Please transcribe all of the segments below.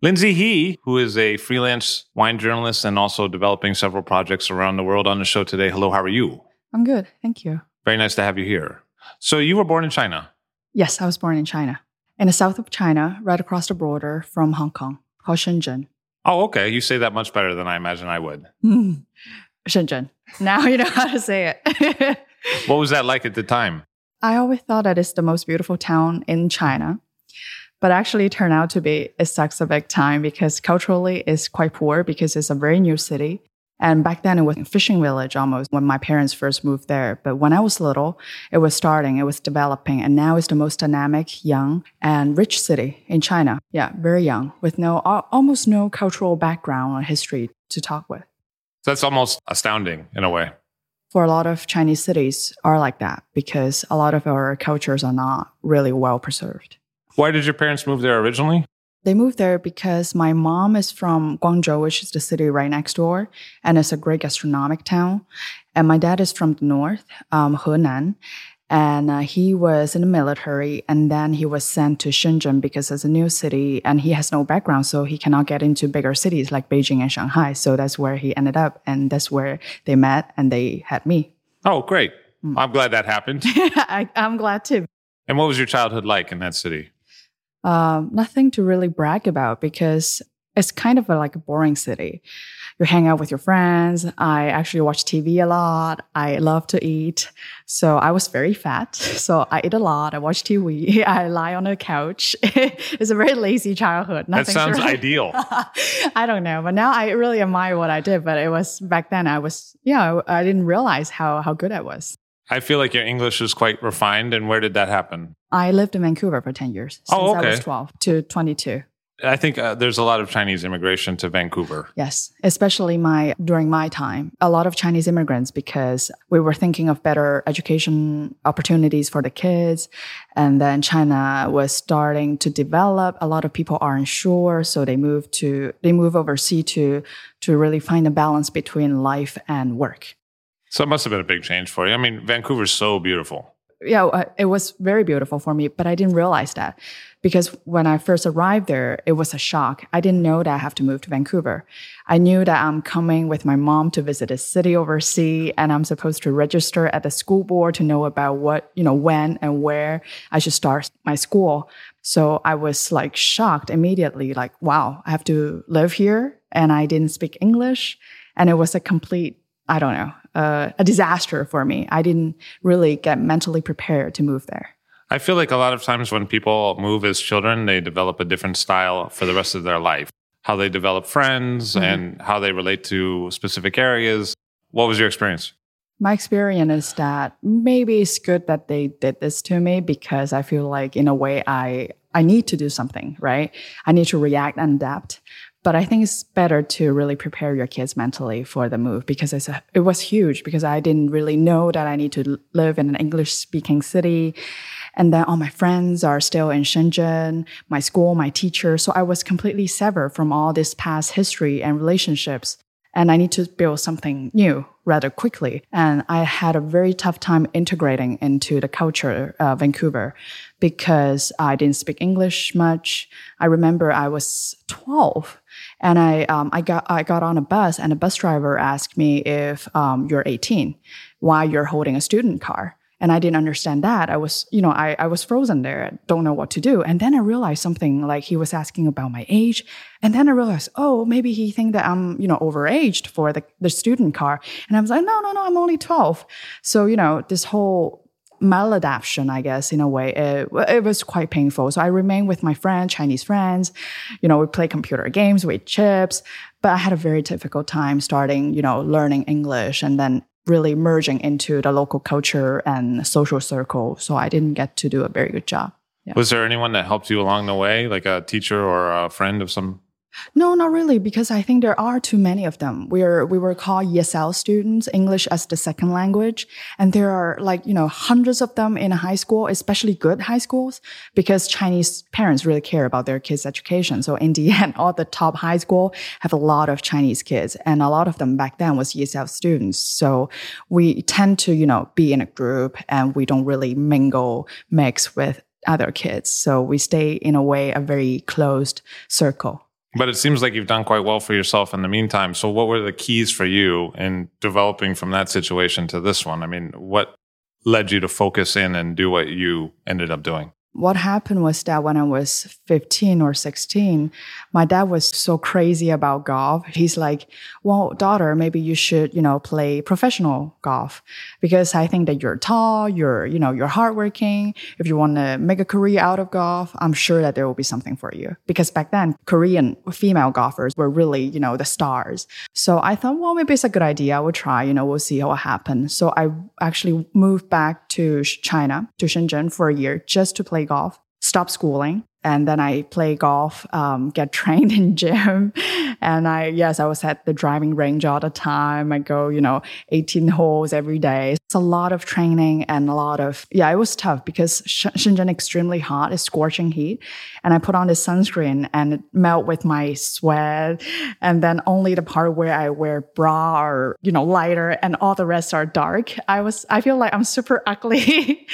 Lindsay He, who is a freelance wine journalist and also developing several projects around the world on the show today. Hello, how are you? I'm good. Thank you. Very nice to have you here. So, you were born in China. Yes, I was born in China, in the south of China, right across the border from Hong Kong, called Shenzhen. Oh, okay. You say that much better than I imagine I would. Hmm. Shenzhen. Now you know how to say it. What was that like at the time? I always thought that it's the most beautiful town in China, but actually it turned out to be it sucks a big time because culturally it's quite poor because it's a very new city. And back then it was a fishing village almost when my parents first moved there. But when I was little, it was starting, it was developing, and now it's the most dynamic, young, and rich city in China. Yeah, very young, with no almost no cultural background or history to talk with. So that's almost astounding in a way. For a lot of Chinese cities are like that because a lot of our cultures are not really well preserved. Why did your parents move there originally? They moved there because my mom is from Guangzhou, which is the city right next door, and it's a great gastronomic town. And my dad is from the north, um, Henan, and uh, he was in the military, and then he was sent to Shenzhen because it's a new city, and he has no background, so he cannot get into bigger cities like Beijing and Shanghai. So that's where he ended up, and that's where they met, and they had me. Oh, great. I'm glad that happened. I, I'm glad too. and what was your childhood like in that city? Um, nothing to really brag about because it's kind of a, like a boring city. You hang out with your friends. I actually watch TV a lot. I love to eat. So I was very fat. So I eat a lot. I watch TV. I lie on a couch. it's a very lazy childhood. That sounds really- ideal. I don't know, but now I really admire what I did. But it was back then. I was, yeah, I didn't realize how how good I was. I feel like your English is quite refined. And where did that happen? I lived in Vancouver for ten years since Oh, I was twelve to twenty two. I think uh, there's a lot of Chinese immigration to Vancouver. Yes, especially my during my time, a lot of Chinese immigrants because we were thinking of better education opportunities for the kids, and then China was starting to develop. A lot of people aren't sure, so they move to they move overseas to to really find a balance between life and work. So it must have been a big change for you. I mean, Vancouver's so beautiful. yeah, uh, it was very beautiful for me, but I didn't realize that because when I first arrived there, it was a shock. I didn't know that I have to move to Vancouver. I knew that I'm coming with my mom to visit a city overseas and I'm supposed to register at the school board to know about what, you know, when and where I should start my school. So I was like shocked immediately, like, wow, I have to live here and I didn't speak English. And it was a complete, I don't know, uh, a disaster for me. I didn't really get mentally prepared to move there. I feel like a lot of times when people move as children, they develop a different style for the rest of their life. How they develop friends Mhm. and how they relate to specific areas. What was your experience? My experience is that maybe it's good that they did this to me because I feel like in a way I I need to do something, right? I need to react and adapt. But I think it's better to really prepare your kids mentally for the move because it's a, it was huge because I didn't really know that I need to live in an English speaking city. And then all my friends are still in Shenzhen, my school, my teacher. So I was completely severed from all this past history and relationships and I need to build something new rather quickly. And I had a very tough time integrating into the culture of uh, Vancouver because I didn't speak English much. I remember I was 12 and I, um, I got, I got on a bus and a bus driver asked me if, um, you're 18, why you're holding a student car. And I didn't understand that. I was, you know, I, I was frozen there, don't know what to do. And then I realized something like he was asking about my age. And then I realized, oh, maybe he think that I'm, you know, overaged for the, the student car. And I was like, no, no, no, I'm only 12. So, you know, this whole maladaptation, I guess, in a way, it, it was quite painful. So I remained with my friends, Chinese friends. You know, we play computer games with chips, but I had a very difficult time starting, you know, learning English and then really merging into the local culture and social circle. So I didn't get to do a very good job. Yeah. Was there anyone that helped you along the way, like a teacher or a friend of some no, not really, because I think there are too many of them. We're we were called ESL students, English as the second language, and there are like you know hundreds of them in a high school, especially good high schools, because Chinese parents really care about their kids' education. So in the end, all the top high school have a lot of Chinese kids, and a lot of them back then was ESL students. So we tend to you know be in a group, and we don't really mingle, mix with other kids. So we stay in a way a very closed circle. But it seems like you've done quite well for yourself in the meantime. So, what were the keys for you in developing from that situation to this one? I mean, what led you to focus in and do what you ended up doing? what happened was that when I was 15 or 16, my dad was so crazy about golf. He's like, well, daughter, maybe you should, you know, play professional golf because I think that you're tall, you're, you know, you're hardworking. If you want to make a career out of golf, I'm sure that there will be something for you because back then Korean female golfers were really, you know, the stars. So I thought, well, maybe it's a good idea. I will try, you know, we'll see what happens. So I actually moved back to China, to Shenzhen for a year just to play golf, stop schooling, and then I play golf, um, get trained in gym. And I, yes, I was at the driving range all the time. I go, you know, 18 holes every day. It's a lot of training and a lot of, yeah, it was tough because Shenzhen extremely hot. It's scorching heat. And I put on this sunscreen and it melt with my sweat. And then only the part where I wear bra or, you know, lighter and all the rest are dark. I was, I feel like I'm super ugly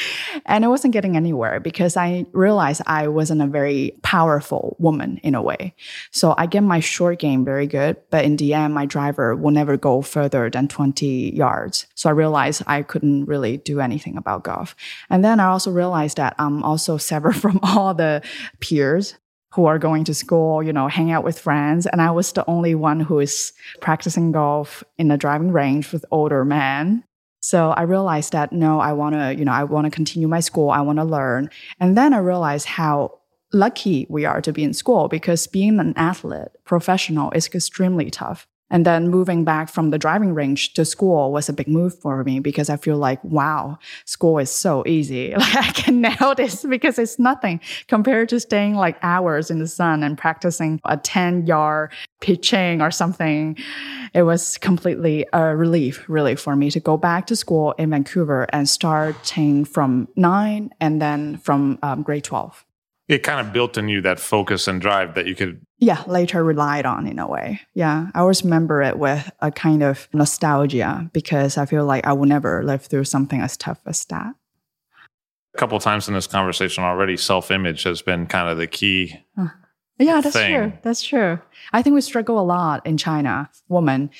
and I wasn't getting anywhere because I realized I wasn't a very powerful woman in a way. So I get my short game very good, but in the end, my driver will never go further than 20 yards. So I realized I couldn't really do anything about golf. And then I also realized that I'm also severed from all the peers who are going to school, you know, hang out with friends. And I was the only one who is practicing golf in the driving range with older men. So I realized that no, I want to, you know, I want to continue my school. I want to learn. And then I realized how lucky we are to be in school because being an athlete, professional is extremely tough. And then moving back from the driving range to school was a big move for me because I feel like, wow, school is so easy. Like I can nail this because it's nothing compared to staying like hours in the sun and practicing a 10 yard pitching or something. It was completely a relief, really, for me to go back to school in Vancouver and starting from nine and then from um, grade 12 it kind of built in you that focus and drive that you could yeah later relied on in a way. Yeah i always remember it with a kind of nostalgia because i feel like i will never live through something as tough as that. A couple times in this conversation already self-image has been kind of the key uh, yeah that's thing. true. That's true. I think we struggle a lot in china women.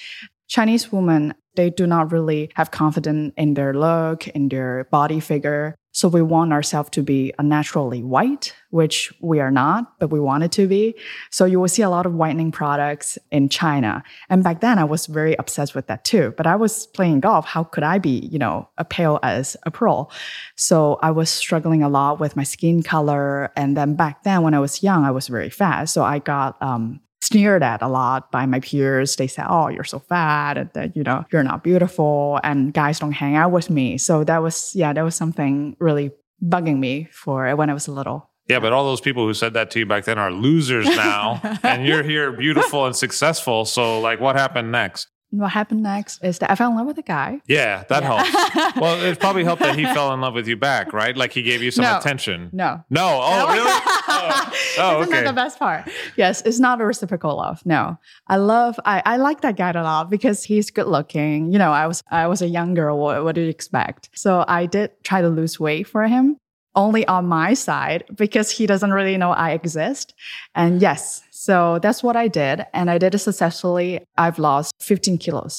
Chinese women they do not really have confidence in their look in their body figure so we want ourselves to be naturally white, which we are not, but we want it to be. So you will see a lot of whitening products in China. And back then I was very obsessed with that too. But I was playing golf. How could I be, you know, a pale as a pearl? So I was struggling a lot with my skin color. And then back then when I was young, I was very fat. So I got um, sneered at a lot by my peers. They said, "Oh, you're so fat, and that you know you're not beautiful, and guys don't hang out with me." So that was yeah, that was something really bugging me for when I was a little. Yeah, but all those people who said that to you back then are losers now, and you're here beautiful and successful. So, like, what happened next? What happened next is that I fell in love with a guy. Yeah, that Yeah. helps. Well, it probably helped that he fell in love with you back, right? Like he gave you some No. attention. No. No. Oh, really? Oh, oh, Isn't that the best part? Yes, it's not a reciprocal love. No, I love. I, I like that guy a lot because he's good looking. You know, I was I was a young girl. What, what do you expect? So I did try to lose weight for him, only on my side because he doesn't really know I exist. And yes, so that's what I did, and I did it successfully. I've lost 15 kilos.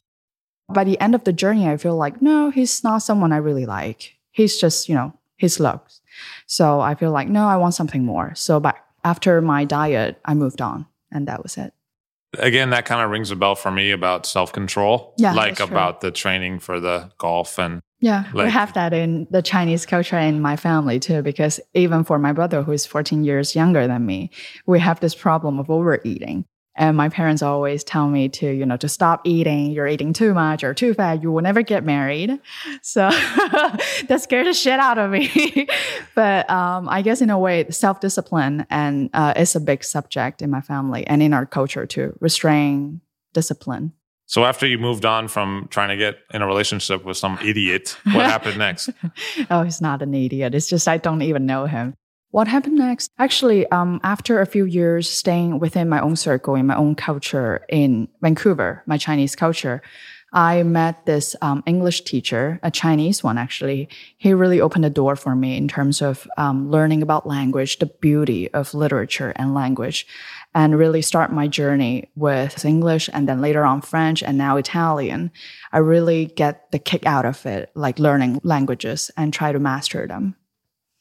By the end of the journey, I feel like no, he's not someone I really like. He's just you know his looks. So I feel like, no, I want something more. So but after my diet, I moved on and that was it. Again, that kind of rings a bell for me about self control. Yeah, Like about the training for the golf and Yeah, Like- we have that in the Chinese culture in my family too, because even for my brother, who is 14 years younger than me, we have this problem of overeating. And my parents always tell me to, you know, to stop eating. You're eating too much or too fat. You will never get married. So that scared the shit out of me. but um, I guess in a way, self discipline and uh, is a big subject in my family and in our culture too. Restrain, discipline. So after you moved on from trying to get in a relationship with some idiot, what happened next? oh, he's not an idiot. It's just I don't even know him. What happened next? Actually, um, after a few years staying within my own circle, in my own culture in Vancouver, my Chinese culture, I met this um, English teacher, a Chinese one actually. He really opened the door for me in terms of um, learning about language, the beauty of literature and language, and really start my journey with English and then later on French and now Italian. I really get the kick out of it, like learning languages and try to master them.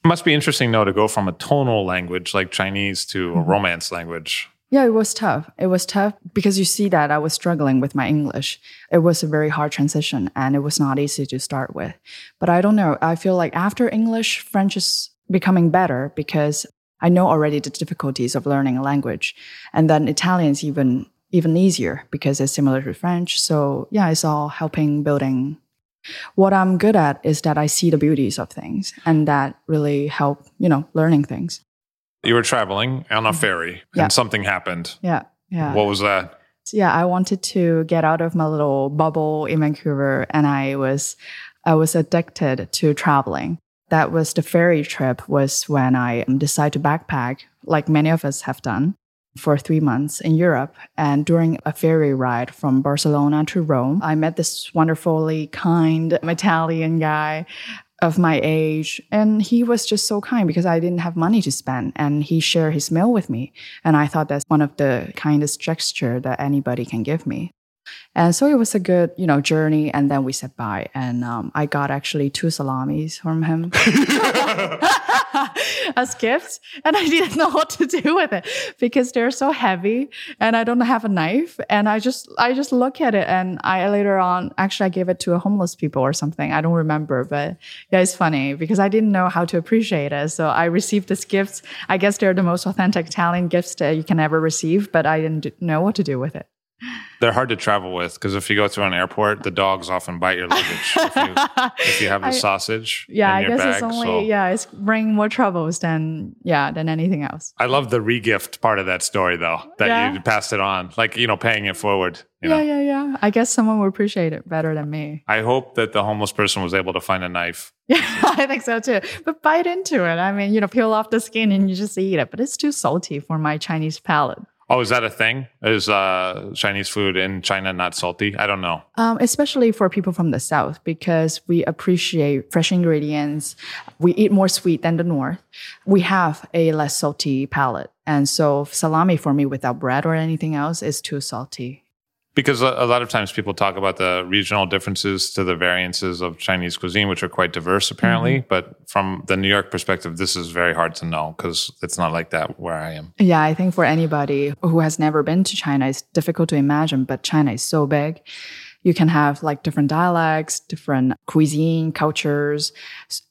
It must be interesting though to go from a tonal language like Chinese to Mm-hmm. a romance language. Yeah, it was tough. It was tough because you see that I was struggling with my English. It was a very hard transition and it was not easy to start with. But I don't know. I feel like after English, French is becoming better because I know already the difficulties of learning a language. And then Italian is even even easier because it's similar to French. So yeah, it's all helping building. What I'm good at is that I see the beauties of things and that really help, you know, learning things. You were traveling on a ferry Mm-hmm. Yeah. and something happened. Yeah. Yeah. What was that? yeah i wanted to get out of my little bubble in vancouver and i was i was addicted to traveling that was the ferry trip was when i decided to backpack like many of us have done for three months in europe. And during a ferry ride from barcelona to rome i met this wonderfully kind italian guy of my age. And he was just so kind because i didn't have money to spend. And he shared his meal with me. And I thought that's one of the kindest gesture that anybody can give me. And so it was a good, you know, journey. And then we said bye. And um, I got actually two salamis from him as gifts. And I didn't know what to do with it because they're so heavy and I don't have a knife. And I just, I just look at it and I later on, actually, I gave it to a homeless people or something. I don't remember, but yeah, it's funny because I didn't know how to appreciate it. So I received these gifts. I guess they're the most authentic Italian gifts that you can ever receive, but I didn't know what to do with it. They're hard to travel with because if you go through an airport, the dogs often bite your luggage if you, if you have the I- sausage Yeah, I guess bag. it's only so yeah, it's bring more troubles than yeah than anything else. I love the regift part of that story though, that Yeah. you passed it on, like you know, paying it forward. You yeah, know, yeah, yeah. I guess someone will appreciate it better than me. I hope that the homeless person was able to find a knife. Yeah, I think so too. But bite into it. I mean, you know, peel off the skin and you just eat it. But it's too salty for my Chinese palate. Oh, is that a thing? Is uh, Chinese food in China not salty? I don't know. Um, especially for people from the south, because we appreciate fresh ingredients. We eat more sweet than the north. We have a less salty palate. And so salami for me without bread or anything else is too salty. Because a, lot of times people talk about the regional differences to the variances of Chinese cuisine, which are quite diverse apparently. Mm-hmm. But from the New York perspective, this is very hard to know because it's not like that where I am. Yeah, I think for anybody who has never been to China, it's difficult to imagine, but China is so big. You can have like different dialects, different cuisine, cultures.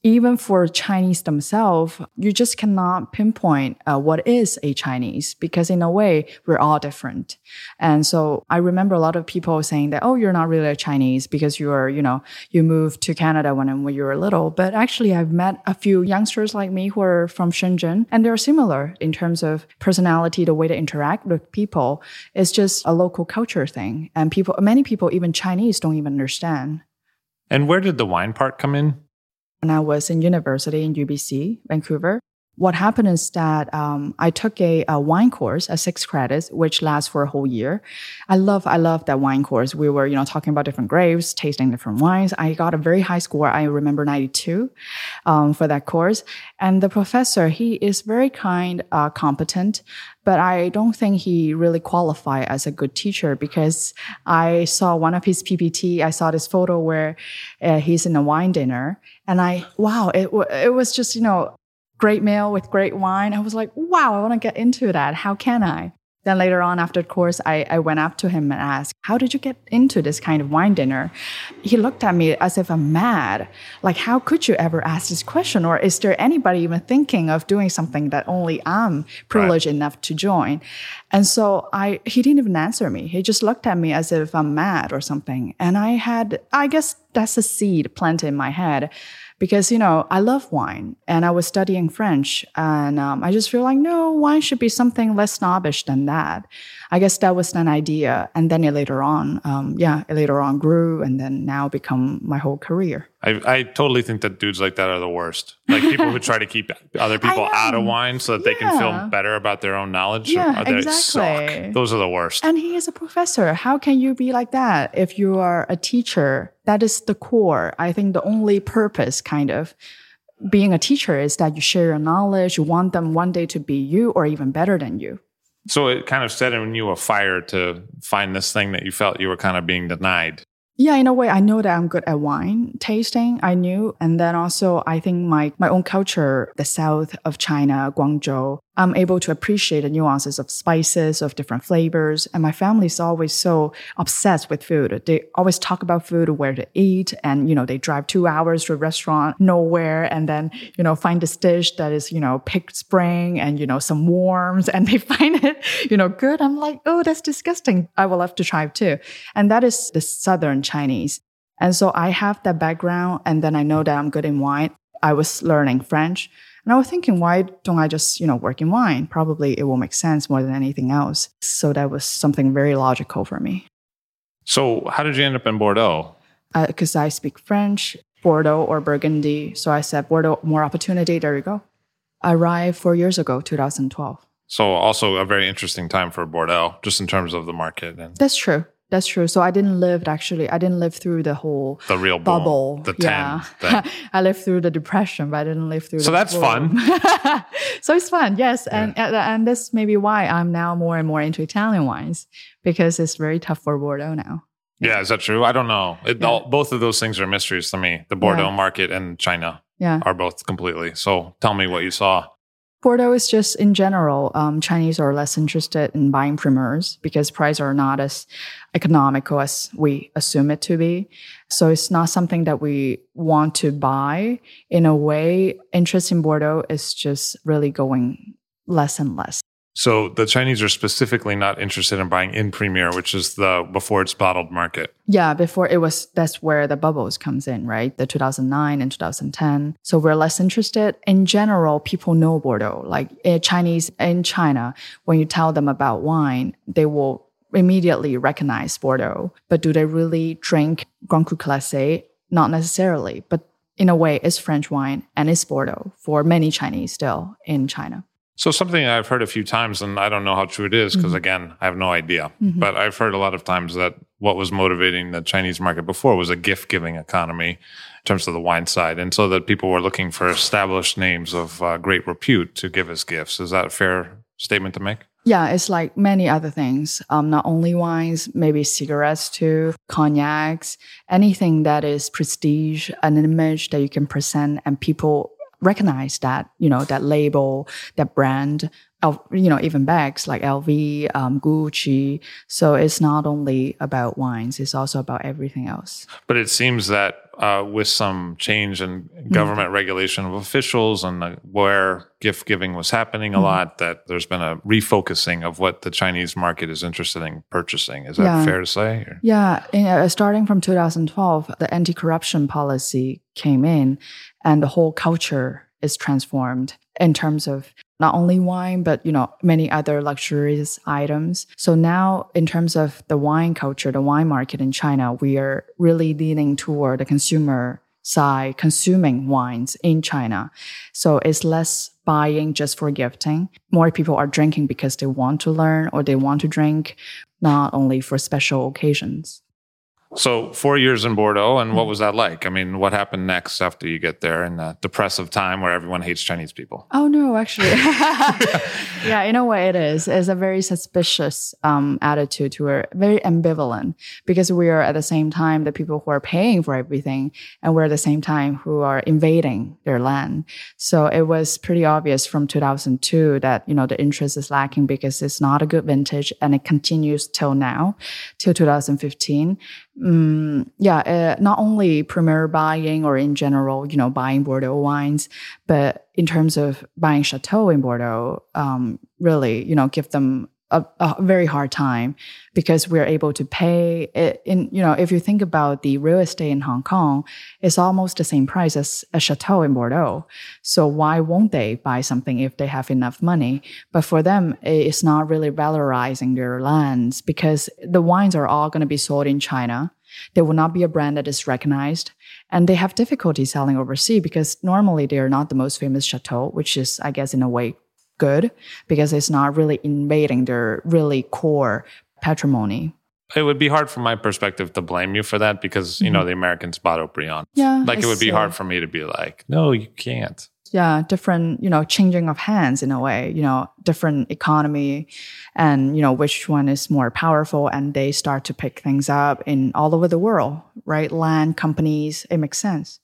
Even for Chinese themselves, you just cannot pinpoint uh, what is a Chinese because in a way, we're all different. And so I remember a lot of people saying that, oh, you're not really a Chinese because you are, you know, you moved to Canada when, when you were little. But actually, I've met a few youngsters like me who are from Shenzhen and they're similar in terms of personality, the way they interact with people. It's just a local culture thing. And people, many people, even Chinese, don't even understand. And where did the wine part come in? When I was in university in UBC, Vancouver, what happened is that um, I took a, a, wine course, a six credits, which lasts for a whole year. I love, I love that wine course. We were, you know, talking about different grapes, tasting different wines. I got a very high score. I remember 92 um, for that course. And the professor, he is very kind, uh, competent, but I don't think he really qualified as a good teacher because I saw one of his PPT. I saw this photo where uh, he's in a wine dinner, and I wow, it it was just you know great meal with great wine. I was like, wow, I want to get into that. How can I? Then later on after the course, I, I went up to him and asked, How did you get into this kind of wine dinner? He looked at me as if I'm mad. Like, how could you ever ask this question? Or is there anybody even thinking of doing something that only I'm privileged right. enough to join? And so I he didn't even answer me. He just looked at me as if I'm mad or something. And I had, I guess that's a seed planted in my head because you know I love wine and I was studying French and um, I just feel like no wine should be something less snobbish than that. I guess that was an idea, and then it later on, um, yeah, it later on grew and then now become my whole career. I, I totally think that dudes like that are the worst. Like people who try to keep other people out of wine so that yeah. they can feel better about their own knowledge. Yeah, exactly. Suck. Those are the worst. And he is a professor. How can you be like that if you are a teacher? That is the core. I think the only purpose, kind of, being a teacher is that you share your knowledge. You want them one day to be you or even better than you. So it kind of set in you a fire to find this thing that you felt you were kind of being denied. Yeah, in a way, I know that I'm good at wine tasting. I knew. And then also, I think my, my own culture, the south of China, Guangzhou, I'm able to appreciate the nuances of spices, of different flavors. And my family is always so obsessed with food. They always talk about food, where to eat. And, you know, they drive two hours to a restaurant nowhere and then, you know, find this dish that is, you know, picked spring and, you know, some worms and they find it, you know, good. I'm like, oh, that's disgusting. I would love to try it too. And that is the Southern Chinese. And so I have that background and then I know that I'm good in wine. I was learning French. And I was thinking, why don't I just, you know, work in wine? Probably it will make sense more than anything else. So that was something very logical for me. So how did you end up in Bordeaux? Because uh, I speak French, Bordeaux or Burgundy. So I said, Bordeaux, more opportunity. There you go. I arrived four years ago, 2012. So also a very interesting time for Bordeaux, just in terms of the market. And- That's true. That's true. So I didn't live actually. I didn't live through the whole the real bubble. the yeah. I lived through the depression, but I didn't live through. So that's boom. fun. so it's fun, yes, and yeah. and that's maybe why I'm now more and more into Italian wines because it's very tough for Bordeaux now. Yeah, is that true? I don't know. It, yeah. all, both of those things are mysteries to me. The Bordeaux yeah. market and China yeah. are both completely. So tell me what you saw. Bordeaux is just in general, um, Chinese are less interested in buying primeurs because prices are not as economical as we assume it to be. So it's not something that we want to buy. In a way, interest in Bordeaux is just really going less and less. So the Chinese are specifically not interested in buying in primeur, which is the before it's bottled market. Yeah, before it was that's where the bubbles comes in, right? The 2009 and 2010. So we're less interested. In general, people know Bordeaux. Like eh, Chinese in China, when you tell them about wine, they will immediately recognize Bordeaux. But do they really drink Grand Cru Classé? Not necessarily, but in a way, it's French wine and it's Bordeaux for many Chinese still in China. So something I've heard a few times, and I don't know how true it is because mm-hmm. again, I have no idea. Mm-hmm. But I've heard a lot of times that what was motivating the Chinese market before was a gift giving economy in terms of the wine side, and so that people were looking for established names of uh, great repute to give as gifts. Is that a fair statement to make? Yeah, it's like many other things. Um, not only wines, maybe cigarettes too, cognacs, anything that is prestige, an image that you can present, and people recognize that, you know, that label, that brand. you know, even bags like LV, um, Gucci. So it's not only about wines; it's also about everything else. But it seems that uh, with some change in government mm-hmm. regulation of officials and uh, where gift giving was happening a mm-hmm. lot, that there's been a refocusing of what the Chinese market is interested in purchasing. Is that yeah. fair to say? Or? Yeah. Uh, starting from 2012, the anti corruption policy came in and the whole culture is transformed in terms of not only wine but you know many other luxurious items. So now in terms of the wine culture the wine market in china we are really leaning toward the consumer side consuming wines in china. So it's less buying just for gifting. More people are drinking because they want to learn or they want to drink not only for special occasions so four years in Bordeaux, and what mm-hmm. was that like? I mean, what happened next after you get there in the depressive time where everyone hates Chinese people? Oh no, actually, yeah, in a way it is. It's a very suspicious um, attitude to it, very ambivalent because we are at the same time the people who are paying for everything, and we're at the same time who are invading their land. So it was pretty obvious from 2002 that you know the interest is lacking because it's not a good vintage, and it continues till now, till 2015 um, yeah, uh, not only primeur buying or in general, you know, buying Bordeaux wines, but in terms of buying Chateau in Bordeaux, um, really, you know, give them a, a, very hard time because we're able to pay it in you know if you think about the real estate in hong kong it's almost the same price as a chateau in bordeaux. So why won't they buy something if they have enough money? But for them it's not really valorizing their lands because the wines are all going to be sold in china. There will not be a brand that is recognized. And they have difficulty selling overseas because normally they are not the most famous chateau which is i guess in a way good because it's not really invading their really core patrimony. It would be hard from my perspective to blame you for that because, you mm-hmm. know, the Americans bought Haut-Brion. Yeah. Like it would be hard for me to be like, no, you can't. Yeah, different, you know, changing of hands in a way, you know, different economy and, you know, which one is more powerful and they start to pick things up in all over the world, right? Land companies, it makes sense.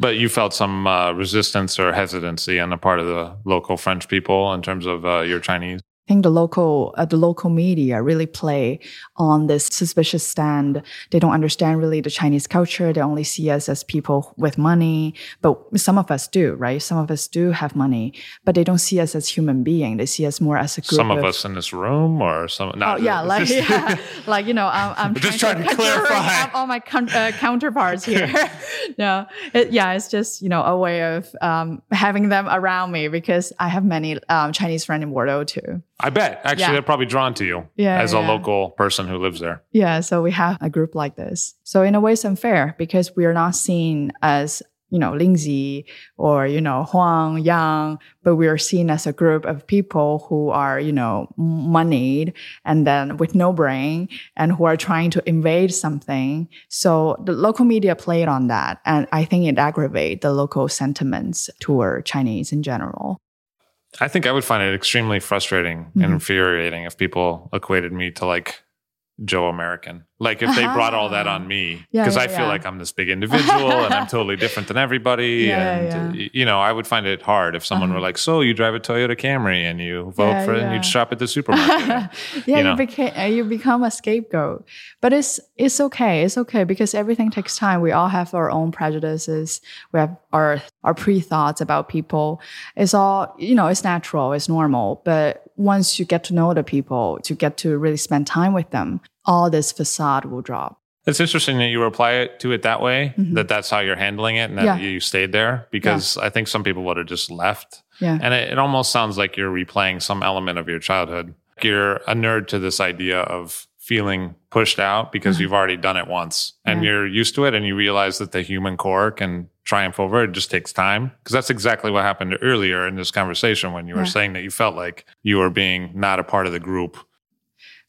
But you felt some uh, resistance or hesitancy on the part of the local French people in terms of uh, your Chinese think the local uh, the local media really play on this suspicious stand. They don't understand really the Chinese culture. They only see us as people with money, but some of us do, right? Some of us do have money, but they don't see us as human being. They see us more as a group. Some of, of us in this room, or some. oh yeah, like yeah, like you know, I'm, I'm just trying to, to clarify all my con- uh, counterparts here. no, it, yeah, it's just you know a way of um, having them around me because I have many um, Chinese friends in Bordeaux too. I bet. Actually, yeah. they're probably drawn to you yeah, as a local person who lives there. Yeah. So we have a group like this. So in a way, it's unfair because we are not seen as you know, Lindsay or, you know, Huang, Yang, but we are seen as a group of people who are, you know, moneyed and then with no brain and who are trying to invade something. So the local media played on that. And I think it aggravated the local sentiments toward Chinese in general. I think I would find it extremely frustrating mm-hmm. and infuriating if people equated me to like Joe American. Like if they brought all that on me, because yeah, yeah, I feel yeah. like I'm this big individual and I'm totally different than everybody. and, you know, I would find it hard if someone uh-huh. were like, so you drive a Toyota Camry and you vote for it and you shop at the supermarket. yeah, you, know? you, became, uh, you become a scapegoat. But it's, it's okay. It's okay because everything takes time. We all have our own prejudices. We have our, our pre-thoughts about people. It's all, you know, it's natural. It's normal. But once you get to know the people, to get to really spend time with them, all this facade will drop. It's interesting that you reply it to it that way, mm-hmm. that that's how you're handling it and that yeah. you stayed there because yeah. I think some people would have just left. Yeah. And it, it, almost sounds like you're replaying some element of your childhood. You're a nerd to this idea of feeling pushed out because mm-hmm. you've already done it once and yeah. you're used to it and you realize that the human core can triumph over it. It just takes time. Because that's exactly what happened earlier in this conversation when you were saying that you felt like you were being not a part of the group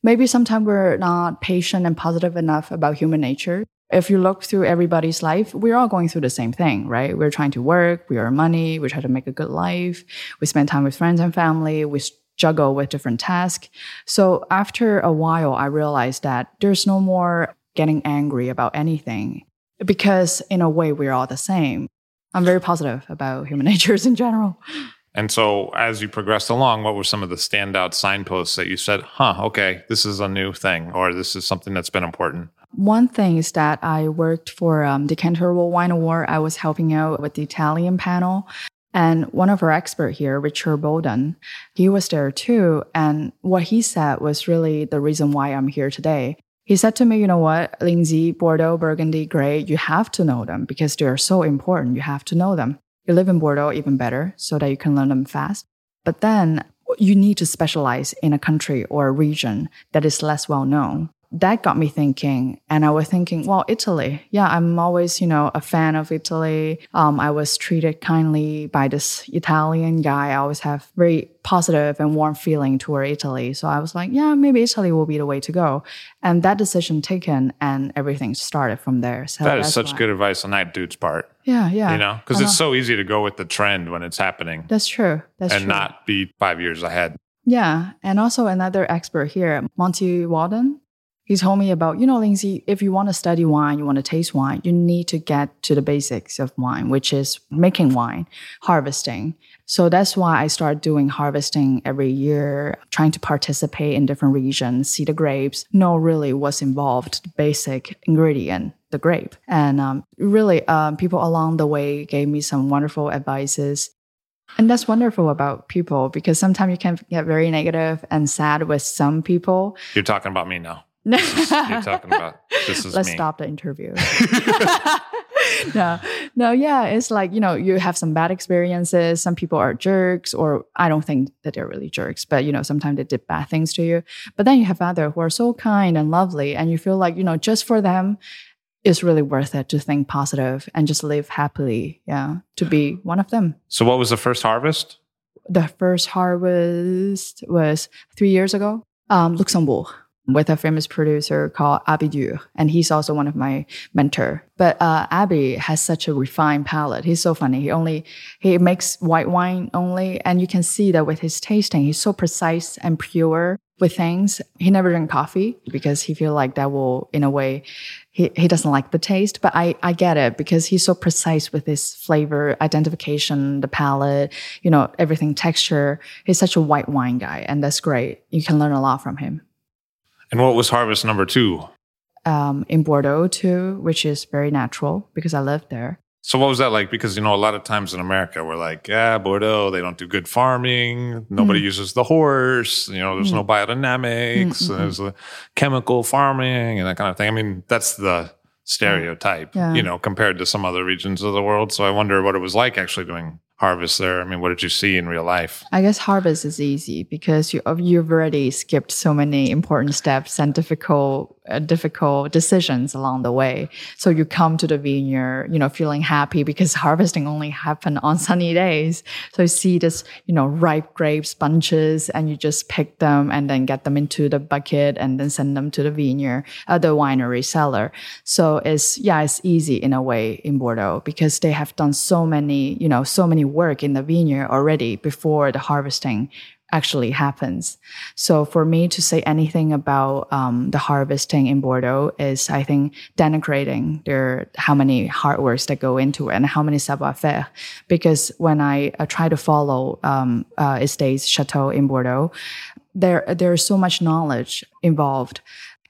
maybe sometimes we're not patient and positive enough about human nature. If you look through everybody's life, we're all going through the same thing, right? We're trying to work, we earn money, we try to make a good life, we spend time with friends and family, we juggle with different tasks. So after a while, I realized that there's no more getting angry about anything because in a way, we're all the same. I'm very positive about human natures in general. And so, as you progressed along, what were some of the standout signposts that you said, huh, okay, this is a new thing, or this is something that's been important? One thing is that I worked for um, Decanter World Wine Award. I was helping out with the Italian panel. And one of our experts here, Richard Baudains, he was there too. And what he said was really the reason why I'm here today. He said to me, you know what, Lindsay, Bordeaux, Burgundy, Grey, you have to know them because they are so important. You have to know them. You live in Bordeaux, even better, so that you can learn them fast. But then you need to specialize in a country or a region that is less well known that got me thinking and i was thinking well italy. Yeah i'm always you know a fan of italy. Um, i was treated kindly by this italian guy. I always have very positive and warm feeling toward italy. So i was like yeah maybe italy will be the way to go. And that decision taken and everything started from there. So that is such why. good advice on that dude's part. Yeah yeah. You know? Because it's so easy to go with the trend when it's happening that's true. That's true. and true. not be five years ahead. Yeah, and also another expert here, Monty Waldin he told me about, you know, Lindsay, if you want to study wine, you want to taste wine, you need to get to the basics of wine, which is making wine, harvesting. So that's why I started doing harvesting every year, trying to participate in different regions, see the grapes, know really what's involved, the basic ingredient, the grape. And um, really, um, people along the way gave me some wonderful advices. And that's wonderful about people because sometimes you can get very negative and sad with some people. You're talking about me now you're talking about this is let's me. stop the interview. No no yeah it's like you know you have some bad experiences some people are jerks or i don't think that they're really jerks but you know sometimes they did bad things to you. But then you have others who are so kind and lovely and you feel like you know just for them it's really worth it to think positive and just live happily yeah to be one of them. So what was the first harvest? The first harvest was three years ago. Um, luxembourg with a famous producer called Abi Duhr, and he's also one of my mentor. But uh, Abi has such a refined palate. He's so funny. He only he makes white wine only, and you can see that with his tasting, he's so precise and pure with things. He never drink coffee because he feel like that will, in a way, he, he doesn't like the taste. But I I get it because he's so precise with his flavor identification, the palate, you know, everything texture. He's such a white wine guy, and that's great. You can learn a lot from him. And what was harvest number two? Um, in Bordeaux too, which is very natural because I lived there. So what was that like? Because you know, a lot of times in America, we're like, yeah, Bordeaux, they don't do good farming. Nobody mm. uses the horse. You know, there's mm. no biodynamics. Mm-hmm. There's a chemical farming and that kind of thing. I mean, that's the stereotype, yeah. you know, compared to some other regions of the world. So I wonder what it was like actually doing harvest there? I mean, what did you see in real life? I guess harvest is easy because you, you've already skipped so many important steps and difficult uh, difficult decisions along the way. So you come to the vineyard, you know, feeling happy because harvesting only happened on sunny days. So you see this, you know, ripe grapes, bunches, and you just pick them and then get them into the bucket and then send them to the vineyard, uh, the winery cellar. So it's, yeah, it's easy in a way in Bordeaux because they have done so many, you know, so many work in the vineyard already before the harvesting actually happens. So for me to say anything about um, the harvesting in Bordeaux is, I think, denigrating their how many hard works that go into it and how many savoir faire. Because when I uh, try to follow um, uh, estates chateau in Bordeaux, there there's so much knowledge involved.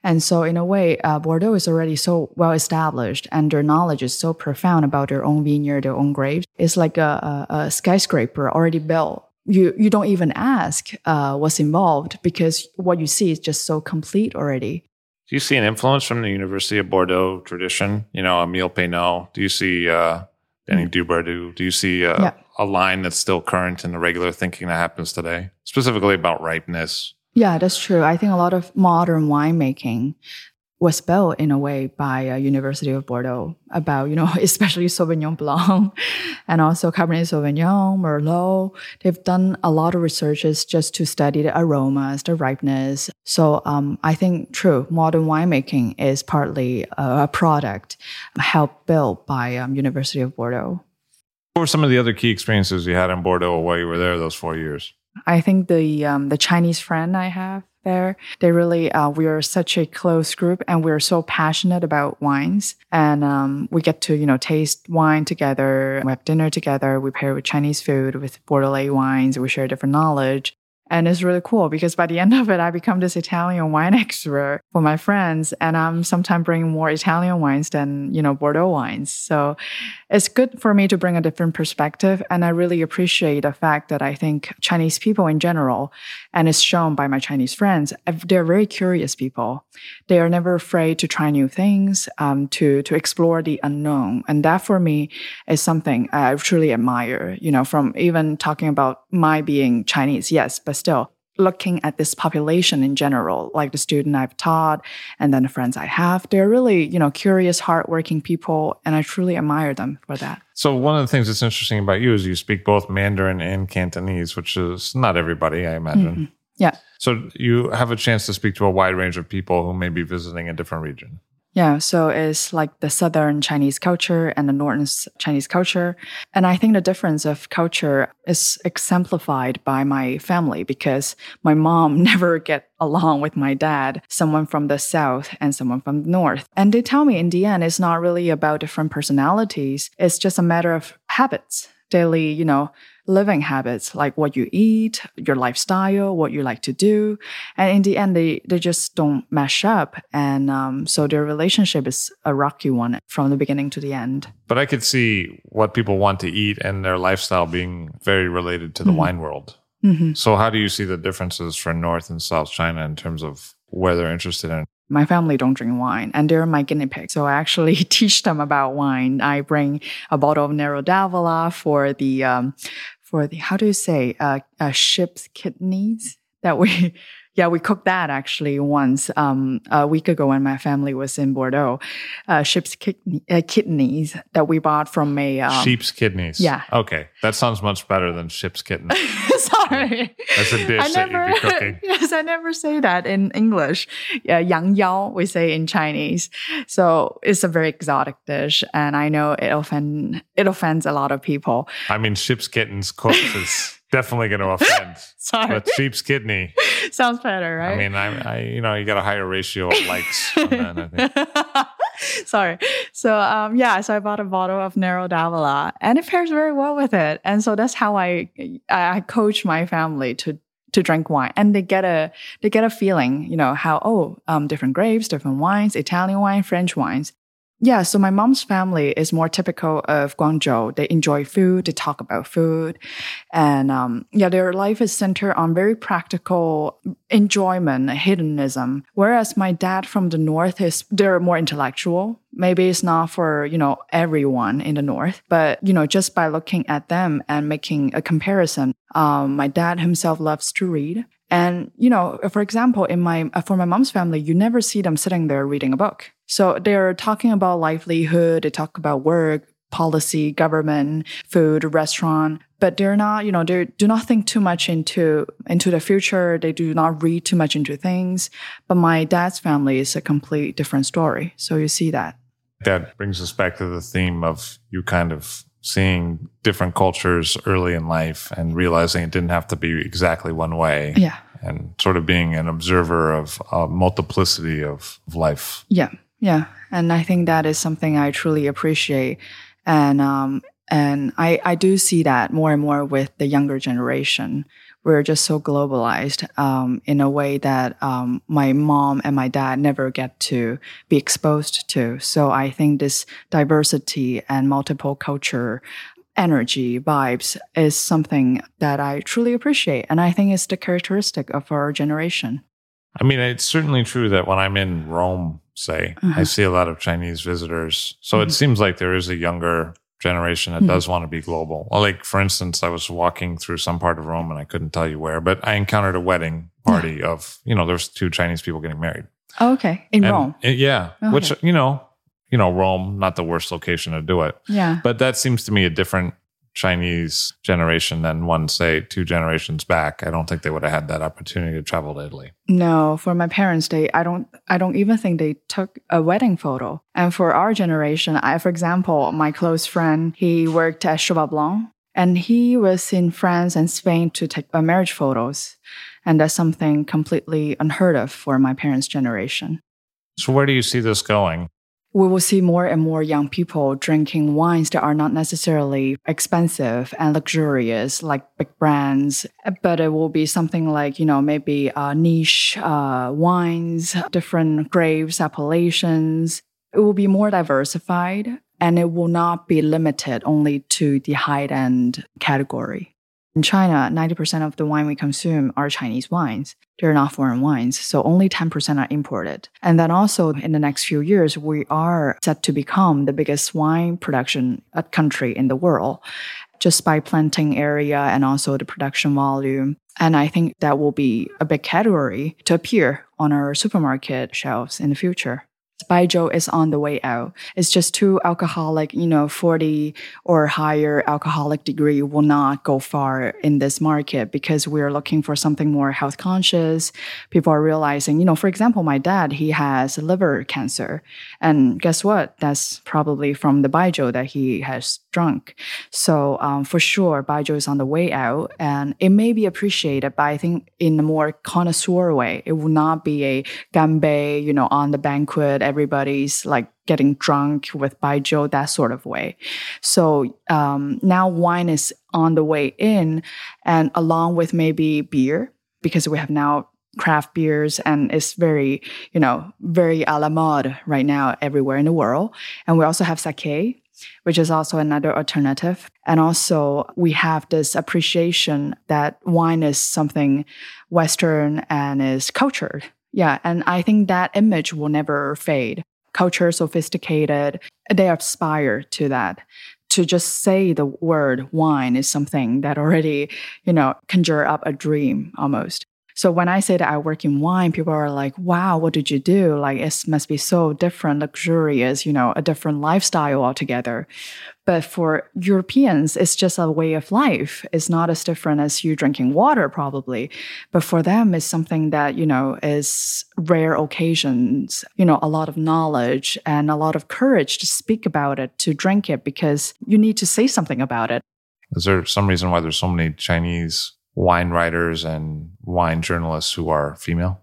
And so, in a way, uh, Bordeaux is already so well established, and their knowledge is so profound about their own vineyard, their own grapes. It's like a, a, a skyscraper already built you you don't even ask uh, what's involved because what you see is just so complete already. Do you see an influence from the University of Bordeaux tradition? You know, Emile Peynaud. Do you see uh, Danny mm. Do you see uh, yeah. a line that's still current in the regular thinking that happens today, specifically about ripeness? Yeah, that's true. I think a lot of modern winemaking was built in a way by uh, University of Bordeaux about, you know, especially Sauvignon Blanc and also Cabernet Sauvignon, Merlot. They've done a lot of researches just to study the aromas, the ripeness. So um, I think, true, modern winemaking is partly a, product helped built by um, University of Bordeaux. What were some of the other key experiences you had in Bordeaux while you were there those four years? I think the um, the Chinese friend I have there. They really, uh, we are such a close group and we're so passionate about wines. And um, we get to, you know, taste wine together. We have dinner together. We pair with Chinese food, with Bordelais wines. We share different knowledge. And it's really cool because by the end of it, I become this Italian wine expert for my friends. And I'm sometimes bringing more Italian wines than, you know, Bordeaux wines. So it's good for me to bring a different perspective. And I really appreciate the fact that I think Chinese people in general, and it's shown by my Chinese friends, they're very curious people. They are never afraid to try new things, um, to, to explore the unknown. And that for me is something I truly admire, you know, from even talking about my being Chinese, yes, but still looking at this population in general, like the student I've taught and then the friends I have, they're really, you know, curious, hardworking people, and I truly admire them for that. So one of the things that's interesting about you is you speak both Mandarin and Cantonese, which is not everybody, I imagine. Mm-hmm. Yeah. So you have a chance to speak to a wide range of people who may be visiting a different region. Yeah, so it's like the southern Chinese culture and the northern Chinese culture. And I think the difference of culture is exemplified by my family because my mom never get along with my dad, someone from the south and someone from the north. And they tell me in the end it's not really about different personalities, it's just a matter of habits, daily, you know, living habits, like what you eat, your lifestyle, what you like to do. And in the end, they, they just don't mesh up. And um, so their relationship is a rocky one from the beginning to the end. But I could see what people want to eat and their lifestyle being very related to the mm-hmm. wine world. Mm-hmm. So, how do you see the differences for North and South China in terms of where they're interested in? My family don't drink wine and they're my guinea pig. So I actually teach them about wine. I bring a bottle of Nero d'Avola for the, um, for the, how do you say, uh, uh, ship's kidneys that we yeah, we cooked that actually once um, a week ago when my family was in Bordeaux. Uh, sheep's kidney, uh, kidneys that we bought from a um, sheep's kidneys. Yeah. Okay, that sounds much better than sheep's kittens. Sorry, that's a dish I never, that you'd be cooking. Yes, I never say that in English. Yeah, yang yao we say in Chinese. So it's a very exotic dish, and I know it offend it offends a lot of people. I mean, sheep's kittens is definitely going to offend. Sorry. But sheep's kidney. Sounds better, right? I mean, I, I you know, you got a higher ratio of likes that, Sorry. So, um, yeah, so I bought a bottle of Nero d'Avola and it pairs very well with it. And so that's how I, I coach my family to to drink wine and they get a they get a feeling you know how oh um, different grapes different wines italian wine french wines yeah, so my mom's family is more typical of Guangzhou. They enjoy food, they talk about food. And um, yeah, their life is centered on very practical enjoyment, hedonism. Whereas my dad from the north is, they're more intellectual. Maybe it's not for, you know, everyone in the north, but, you know, just by looking at them and making a comparison, um, my dad himself loves to read. And, you know, for example, in my, for my mom's family, you never see them sitting there reading a book so they're talking about livelihood, they talk about work, policy, government, food, restaurant, but they're not, you know, they do not think too much into into the future. They do not read too much into things. But my dad's family is a complete different story. So you see that. That brings us back to the theme of you kind of seeing different cultures early in life and realizing it didn't have to be exactly one way. Yeah. And sort of being an observer of a multiplicity of life. Yeah. Yeah, and I think that is something I truly appreciate, and um, and I I do see that more and more with the younger generation. We're just so globalized um, in a way that um, my mom and my dad never get to be exposed to. So I think this diversity and multiple culture energy vibes is something that I truly appreciate, and I think it's the characteristic of our generation. I mean, it's certainly true that when I'm in Rome say. Mm-hmm. I see a lot of Chinese visitors. So mm-hmm. it seems like there is a younger generation that mm-hmm. does want to be global. Well, like for instance, I was walking through some part of Rome and I couldn't tell you where, but I encountered a wedding party yeah. of, you know, there's two Chinese people getting married. Oh, okay. In and Rome. It, yeah. Okay. Which, you know, you know, Rome, not the worst location to do it. Yeah. But that seems to me a different Chinese generation than one, say, two generations back. I don't think they would have had that opportunity to travel to Italy. No, for my parents, they I don't I don't even think they took a wedding photo. And for our generation, I for example, my close friend, he worked at Cheval Blanc And he was in France and Spain to take uh, marriage photos. And that's something completely unheard of for my parents' generation. So, where do you see this going? We will see more and more young people drinking wines that are not necessarily expensive and luxurious like big brands. But it will be something like you know maybe uh, niche uh, wines different grapes appellations. It will be more diversified and it will not be limited only to the high end category. In China, 90% of the wine we consume are Chinese wines. They're not foreign wines, so only 10% are imported. And then also in the next few years, we are set to become the biggest wine production uh, country in the world just by planting area and also the production volume. And I think that will be a big category to appear on our supermarket shelves in the future. Baijiu is on the way out. It's just too alcoholic, you know, 40 or higher alcoholic degree will not go far in this market because we're looking for something more health conscious. People are realizing, you know, for example, my dad, he has liver cancer. And guess what? That's probably from the Baijiu that he has drunk. So um, for sure, Baijiu is on the way out and it may be appreciated, but I think in a more connoisseur way, it will not be a ganbei, you know, on the banquet everybody's like getting drunk with baijiu, that sort of way. So um, now wine is on the way in, and along with maybe beer, because we have now craft beers and it's very, you know, very a la mode right now everywhere in the world. And we also have sake, which is also another alternative. And also, we have this appreciation that wine is something Western and is cultured. Yeah, and I think that image will never fade. Culture, sophisticated, they aspire to that. To just say the word wine is something that already, you know, conjure up a dream almost. So when I say that I work in wine, people are like, wow, what did you do? Like, it must be so different, luxurious, you know, a different lifestyle altogether. But for Europeans, it's just a way of life. It's not as different as you drinking water, probably. But for them, it's something that, you know, is rare occasions, you know, a lot of knowledge and a lot of courage to speak about it, to drink it, because you need to say something about it. Is there some reason why there's so many Chinese wine writers and wine journalists who are female?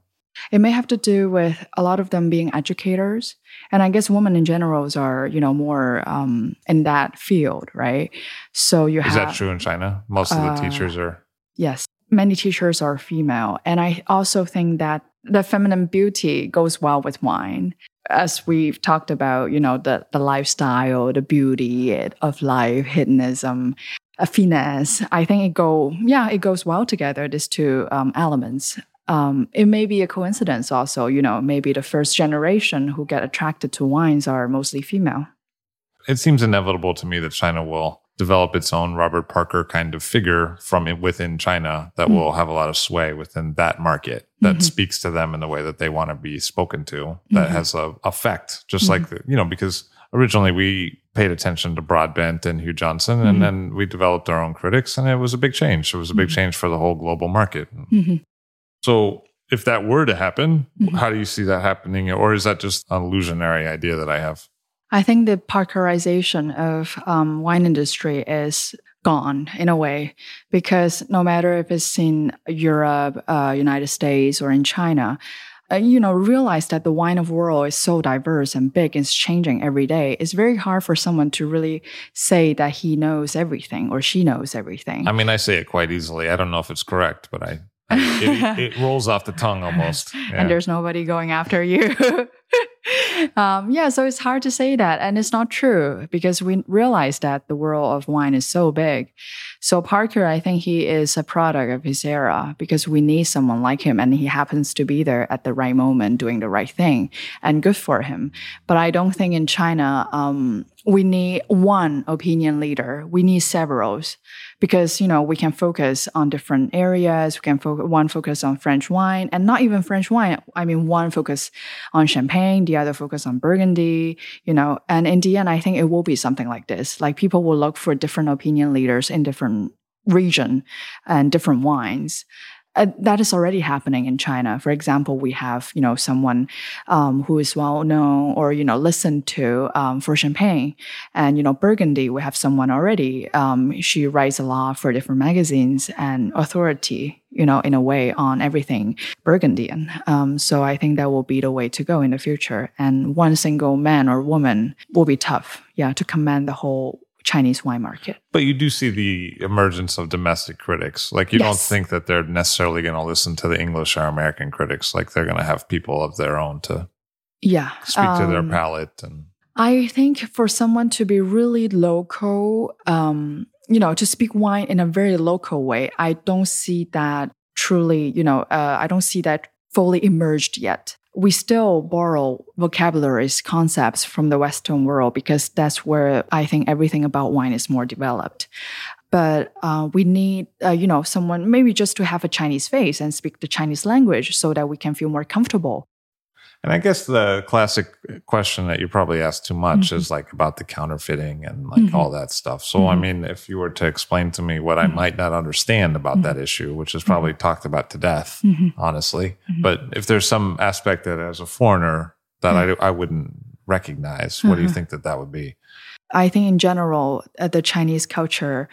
It may have to do with a lot of them being educators, and I guess women in general are you know more um, in that field, right? So you is have, that true in China? Most of the uh, teachers are yes. Many teachers are female, and I also think that the feminine beauty goes well with wine as we've talked about, you know, the, the lifestyle, the beauty of life, hedonism, a finesse. I think it go yeah it goes well together. These two um, elements. Um, it may be a coincidence also. You know, maybe the first generation who get attracted to wines are mostly female. It seems inevitable to me that China will develop its own Robert Parker kind of figure from within China that mm-hmm. will have a lot of sway within that market that mm-hmm. speaks to them in the way that they want to be spoken to that mm-hmm. has a effect just mm-hmm. like the, you know because originally we paid attention to Broadbent and Hugh Johnson, and mm-hmm. then we developed our own critics, and it was a big change. It was a big mm-hmm. change for the whole global market. Mm-hmm. So, if that were to happen, mm-hmm. how do you see that happening, or is that just an illusionary idea that I have? I think the parkerization of um, wine industry is gone in a way because no matter if it's in Europe, uh, United States, or in China, uh, you know, realize that the wine of world is so diverse and big and it's changing every day. It's very hard for someone to really say that he knows everything or she knows everything. I mean, I say it quite easily. I don't know if it's correct, but I it, it, rolls off the tongue almost. Yeah. And there's nobody going after you. um, yeah, so it's hard to say that. And it's not true because we realize that the world of wine is so big. So Parker, I think he is a product of his era because we need someone like him and he happens to be there at the right moment doing the right thing and good for him. But I don't think in China, um, we need one opinion leader. We need several because, you know, we can focus on different areas. We can one focus on French wine and not even French wine. I mean, one focus on champagne, the other focus on Burgundy, you know, and in the end, I think it will be something like this. Like people will look for different opinion leaders in different region and different wines. Uh, that is already happening in China. For example, we have you know someone um, who is well known or you know listened to um, for champagne, and you know Burgundy. We have someone already. Um, she writes a lot for different magazines and authority. You know, in a way, on everything Burgundian. Um, so I think that will be the way to go in the future. And one single man or woman will be tough, yeah, to command the whole Chinese wine market. But you do see the emergence of domestic critics. Like you yes. don't think that they're necessarily going to listen to the English or American critics. Like they're going to have people of their own to yeah speak um, to their um, palate and. I think for someone to be really local, um, you know, to speak wine in a very local way, I don't see that truly, you know, uh, I don't see that fully emerged yet we still borrow vocabularies, concepts from the Western world because that's where I think everything about wine is more developed. But uh, we need, uh, you know, someone maybe just to have a Chinese face and speak the Chinese language so that we can feel more comfortable and I guess the classic question that you probably ask too much mm-hmm. is like about the counterfeiting and like mm-hmm. all that stuff. So, mm-hmm. I mean, if you were to explain to me what I mm-hmm. might not understand about mm-hmm. that issue, which is probably mm-hmm. talked about to death, honestly, but if there's some aspect that as a foreigner that I, I wouldn't recognize, what do you think that that would be? I think in general, uh, the Chinese culture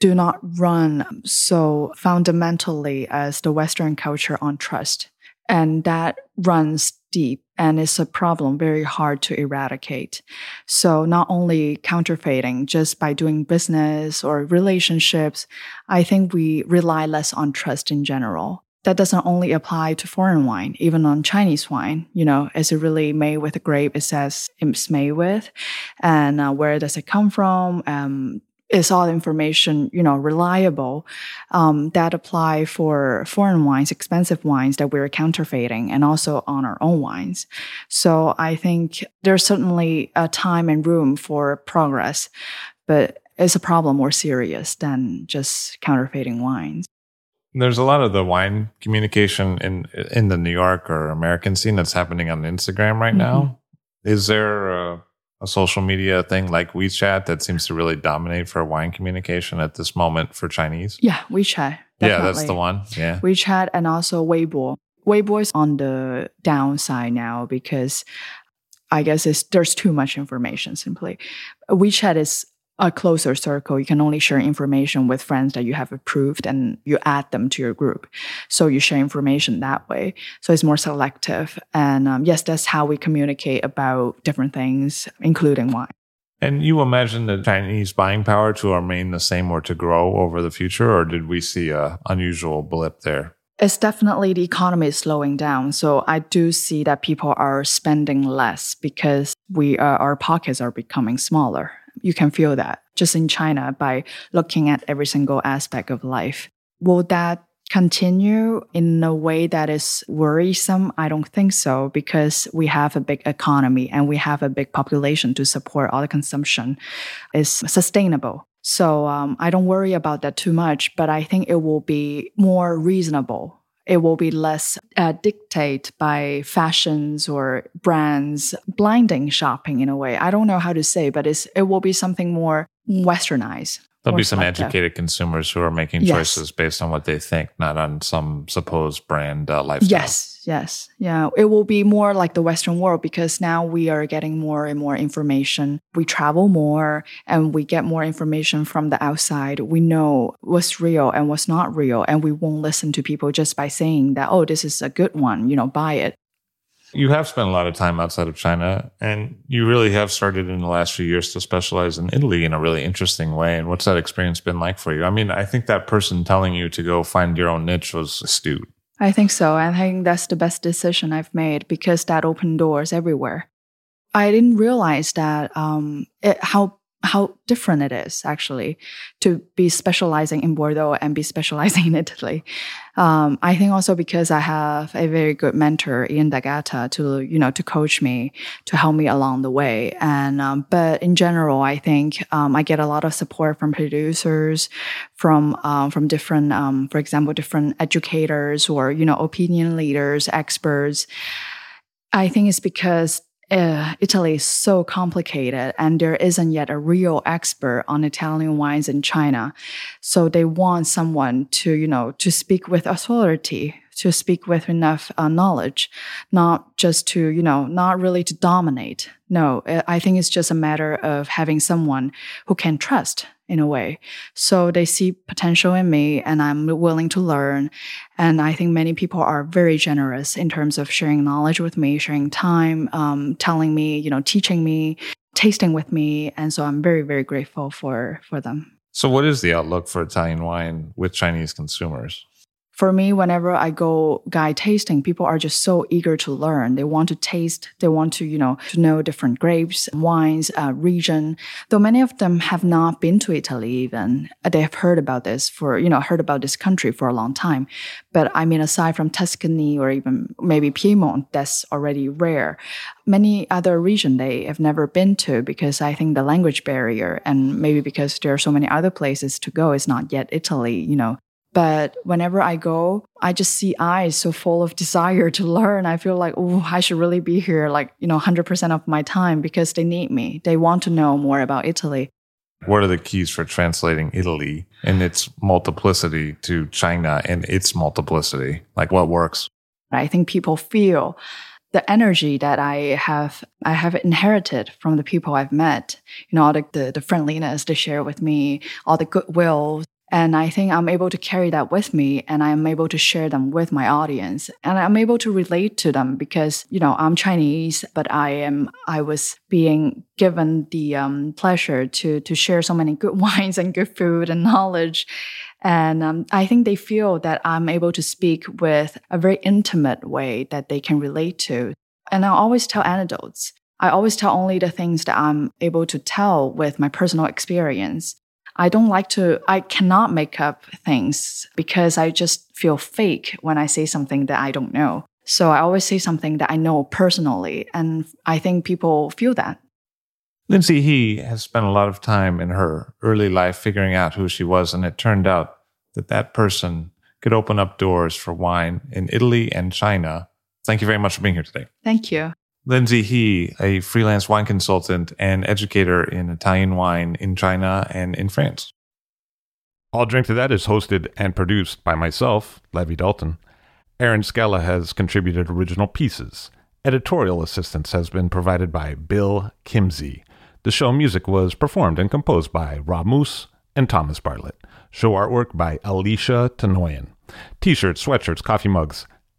do not run so fundamentally as the Western culture on trust. And that runs deep and it's a problem very hard to eradicate. So not only counterfeiting, just by doing business or relationships, I think we rely less on trust in general. That doesn't only apply to foreign wine, even on Chinese wine. You know, is it really made with a grape? It says it's made with, and uh, where does it come from? Um, is all information you know reliable um, that apply for foreign wines expensive wines that we're counterfeiting and also on our own wines. So i think there's certainly a time and room for progress but it's a problem more serious than just counterfeiting wines. There's a lot of the wine communication in in the new york or american scene that's happening on instagram right mm-hmm. now is there a a social media thing like WeChat that seems to really dominate for wine communication at this moment for Chinese? Yeah, WeChat. Definitely. Yeah, that's the one. Yeah. WeChat and also Weibo. Weibo is on the downside now because I guess there's too much information simply. WeChat is a closer circle, you can only share information with friends that you have approved and you add them to your group. So you share information that way. So it's more selective. And um, yes, that's how we communicate about different things, including wine. And you imagine the Chinese buying power to remain the same or to grow over the future, or did we see a unusual blip there? It's definitely the economy is slowing down. So I do see that people are spending less because we uh, our pockets are becoming smaller you can feel that just in China by looking at every single aspect of life. Will that continue in a way that is worrisome? I don't think so because we have a big economy and we have a big population to support all the consumption is sustainable. So um, I don't worry about that too much, but I think it will be more reasonable it will be less uh, dictated by fashions or brands blinding shopping in a way. I don't know how to say, but it's, it will be something more westernized. There'll be some educated consumers who are making yes. choices based on what they think, not on some supposed brand uh, lifestyle. Yes, yes, yeah. It will be more like the Western world because now we are getting more and more information. We travel more and we get more information from the outside. We know what's real and what's not real, and we won't listen to people just by saying that, oh, this is a good one, you know, buy it. You have spent a lot of time outside of China, and you really have started in the last few years to specialize in Italy in a really interesting way. And what's that experience been like for you? I mean, I think that person telling you to go find your own niche was astute. I think so. I think that's the best decision I've made because that opened doors everywhere. I didn't realize that um, it, how how different it is actually to be specializing in Bordeaux and be specializing in Italy. Um, I think also because I have a very good mentor, Ian D'Agata, to you know to coach me, to help me along the way. And um, but in general, I think um, I get a lot of support from producers, from um, from different, um, for example, different educators or you know opinion leaders, experts. I think it's because uh, Italy is so complicated and there isn't yet a real expert on Italian wines in China. So they want someone to, you know, to speak with authority, to speak with enough uh, knowledge, not just to, you know, not really to dominate. No, I think it's just a matter of having someone who can trust in a way. So they see potential in me and I'm willing to learn. And I think many people are very generous in terms of sharing knowledge with me, sharing time, um, telling me, you know, teaching me, tasting with me. And so I'm very, very grateful for, for them. So what is the outlook for Italian wine with Chinese consumers? For me, whenever I go guide tasting, people are just so eager to learn. They want to taste. They want to, you know, to know different grapes, wines, uh, region. Though many of them have not been to Italy even, they have heard about this for, you know, heard about this country for a long time. But I mean, aside from Tuscany or even maybe Piedmont, that's already rare. Many other region they have never been to because I think the language barrier and maybe because there are so many other places to go is not yet Italy, you know, but whenever I go, I just see eyes so full of desire to learn. I feel like, oh, I should really be here, like, you know, 100% of my time because they need me. They want to know more about Italy. What are the keys for translating Italy and its multiplicity to China and its multiplicity? Like what works? I think people feel the energy that I have I have inherited from the people I've met. You know, all the, the, the friendliness they share with me, all the goodwill, and I think I'm able to carry that with me and I'm able to share them with my audience. And I'm able to relate to them because, you know, I'm Chinese, but I am, I was being given the um, pleasure to, to share so many good wines and good food and knowledge. And um, I think they feel that I'm able to speak with a very intimate way that they can relate to. And I always tell anecdotes. I always tell only the things that I'm able to tell with my personal experience. I don't like to, I cannot make up things because I just feel fake when I say something that I don't know. So I always say something that I know personally. And I think people feel that. Lindsay He has spent a lot of time in her early life figuring out who she was. And it turned out that that person could open up doors for wine in Italy and China. Thank you very much for being here today. Thank you. Lindsay He, a freelance wine consultant and educator in Italian wine in China and in France. I'll Drink to That is hosted and produced by myself, Levi Dalton. Erin Scala has contributed original pieces. Editorial assistance has been provided by Bill Kimsey. The show music was performed and composed by Rob Moose and Thomas Bartlett. Show artwork by Alicia Tenoyan. T shirts, sweatshirts, coffee mugs,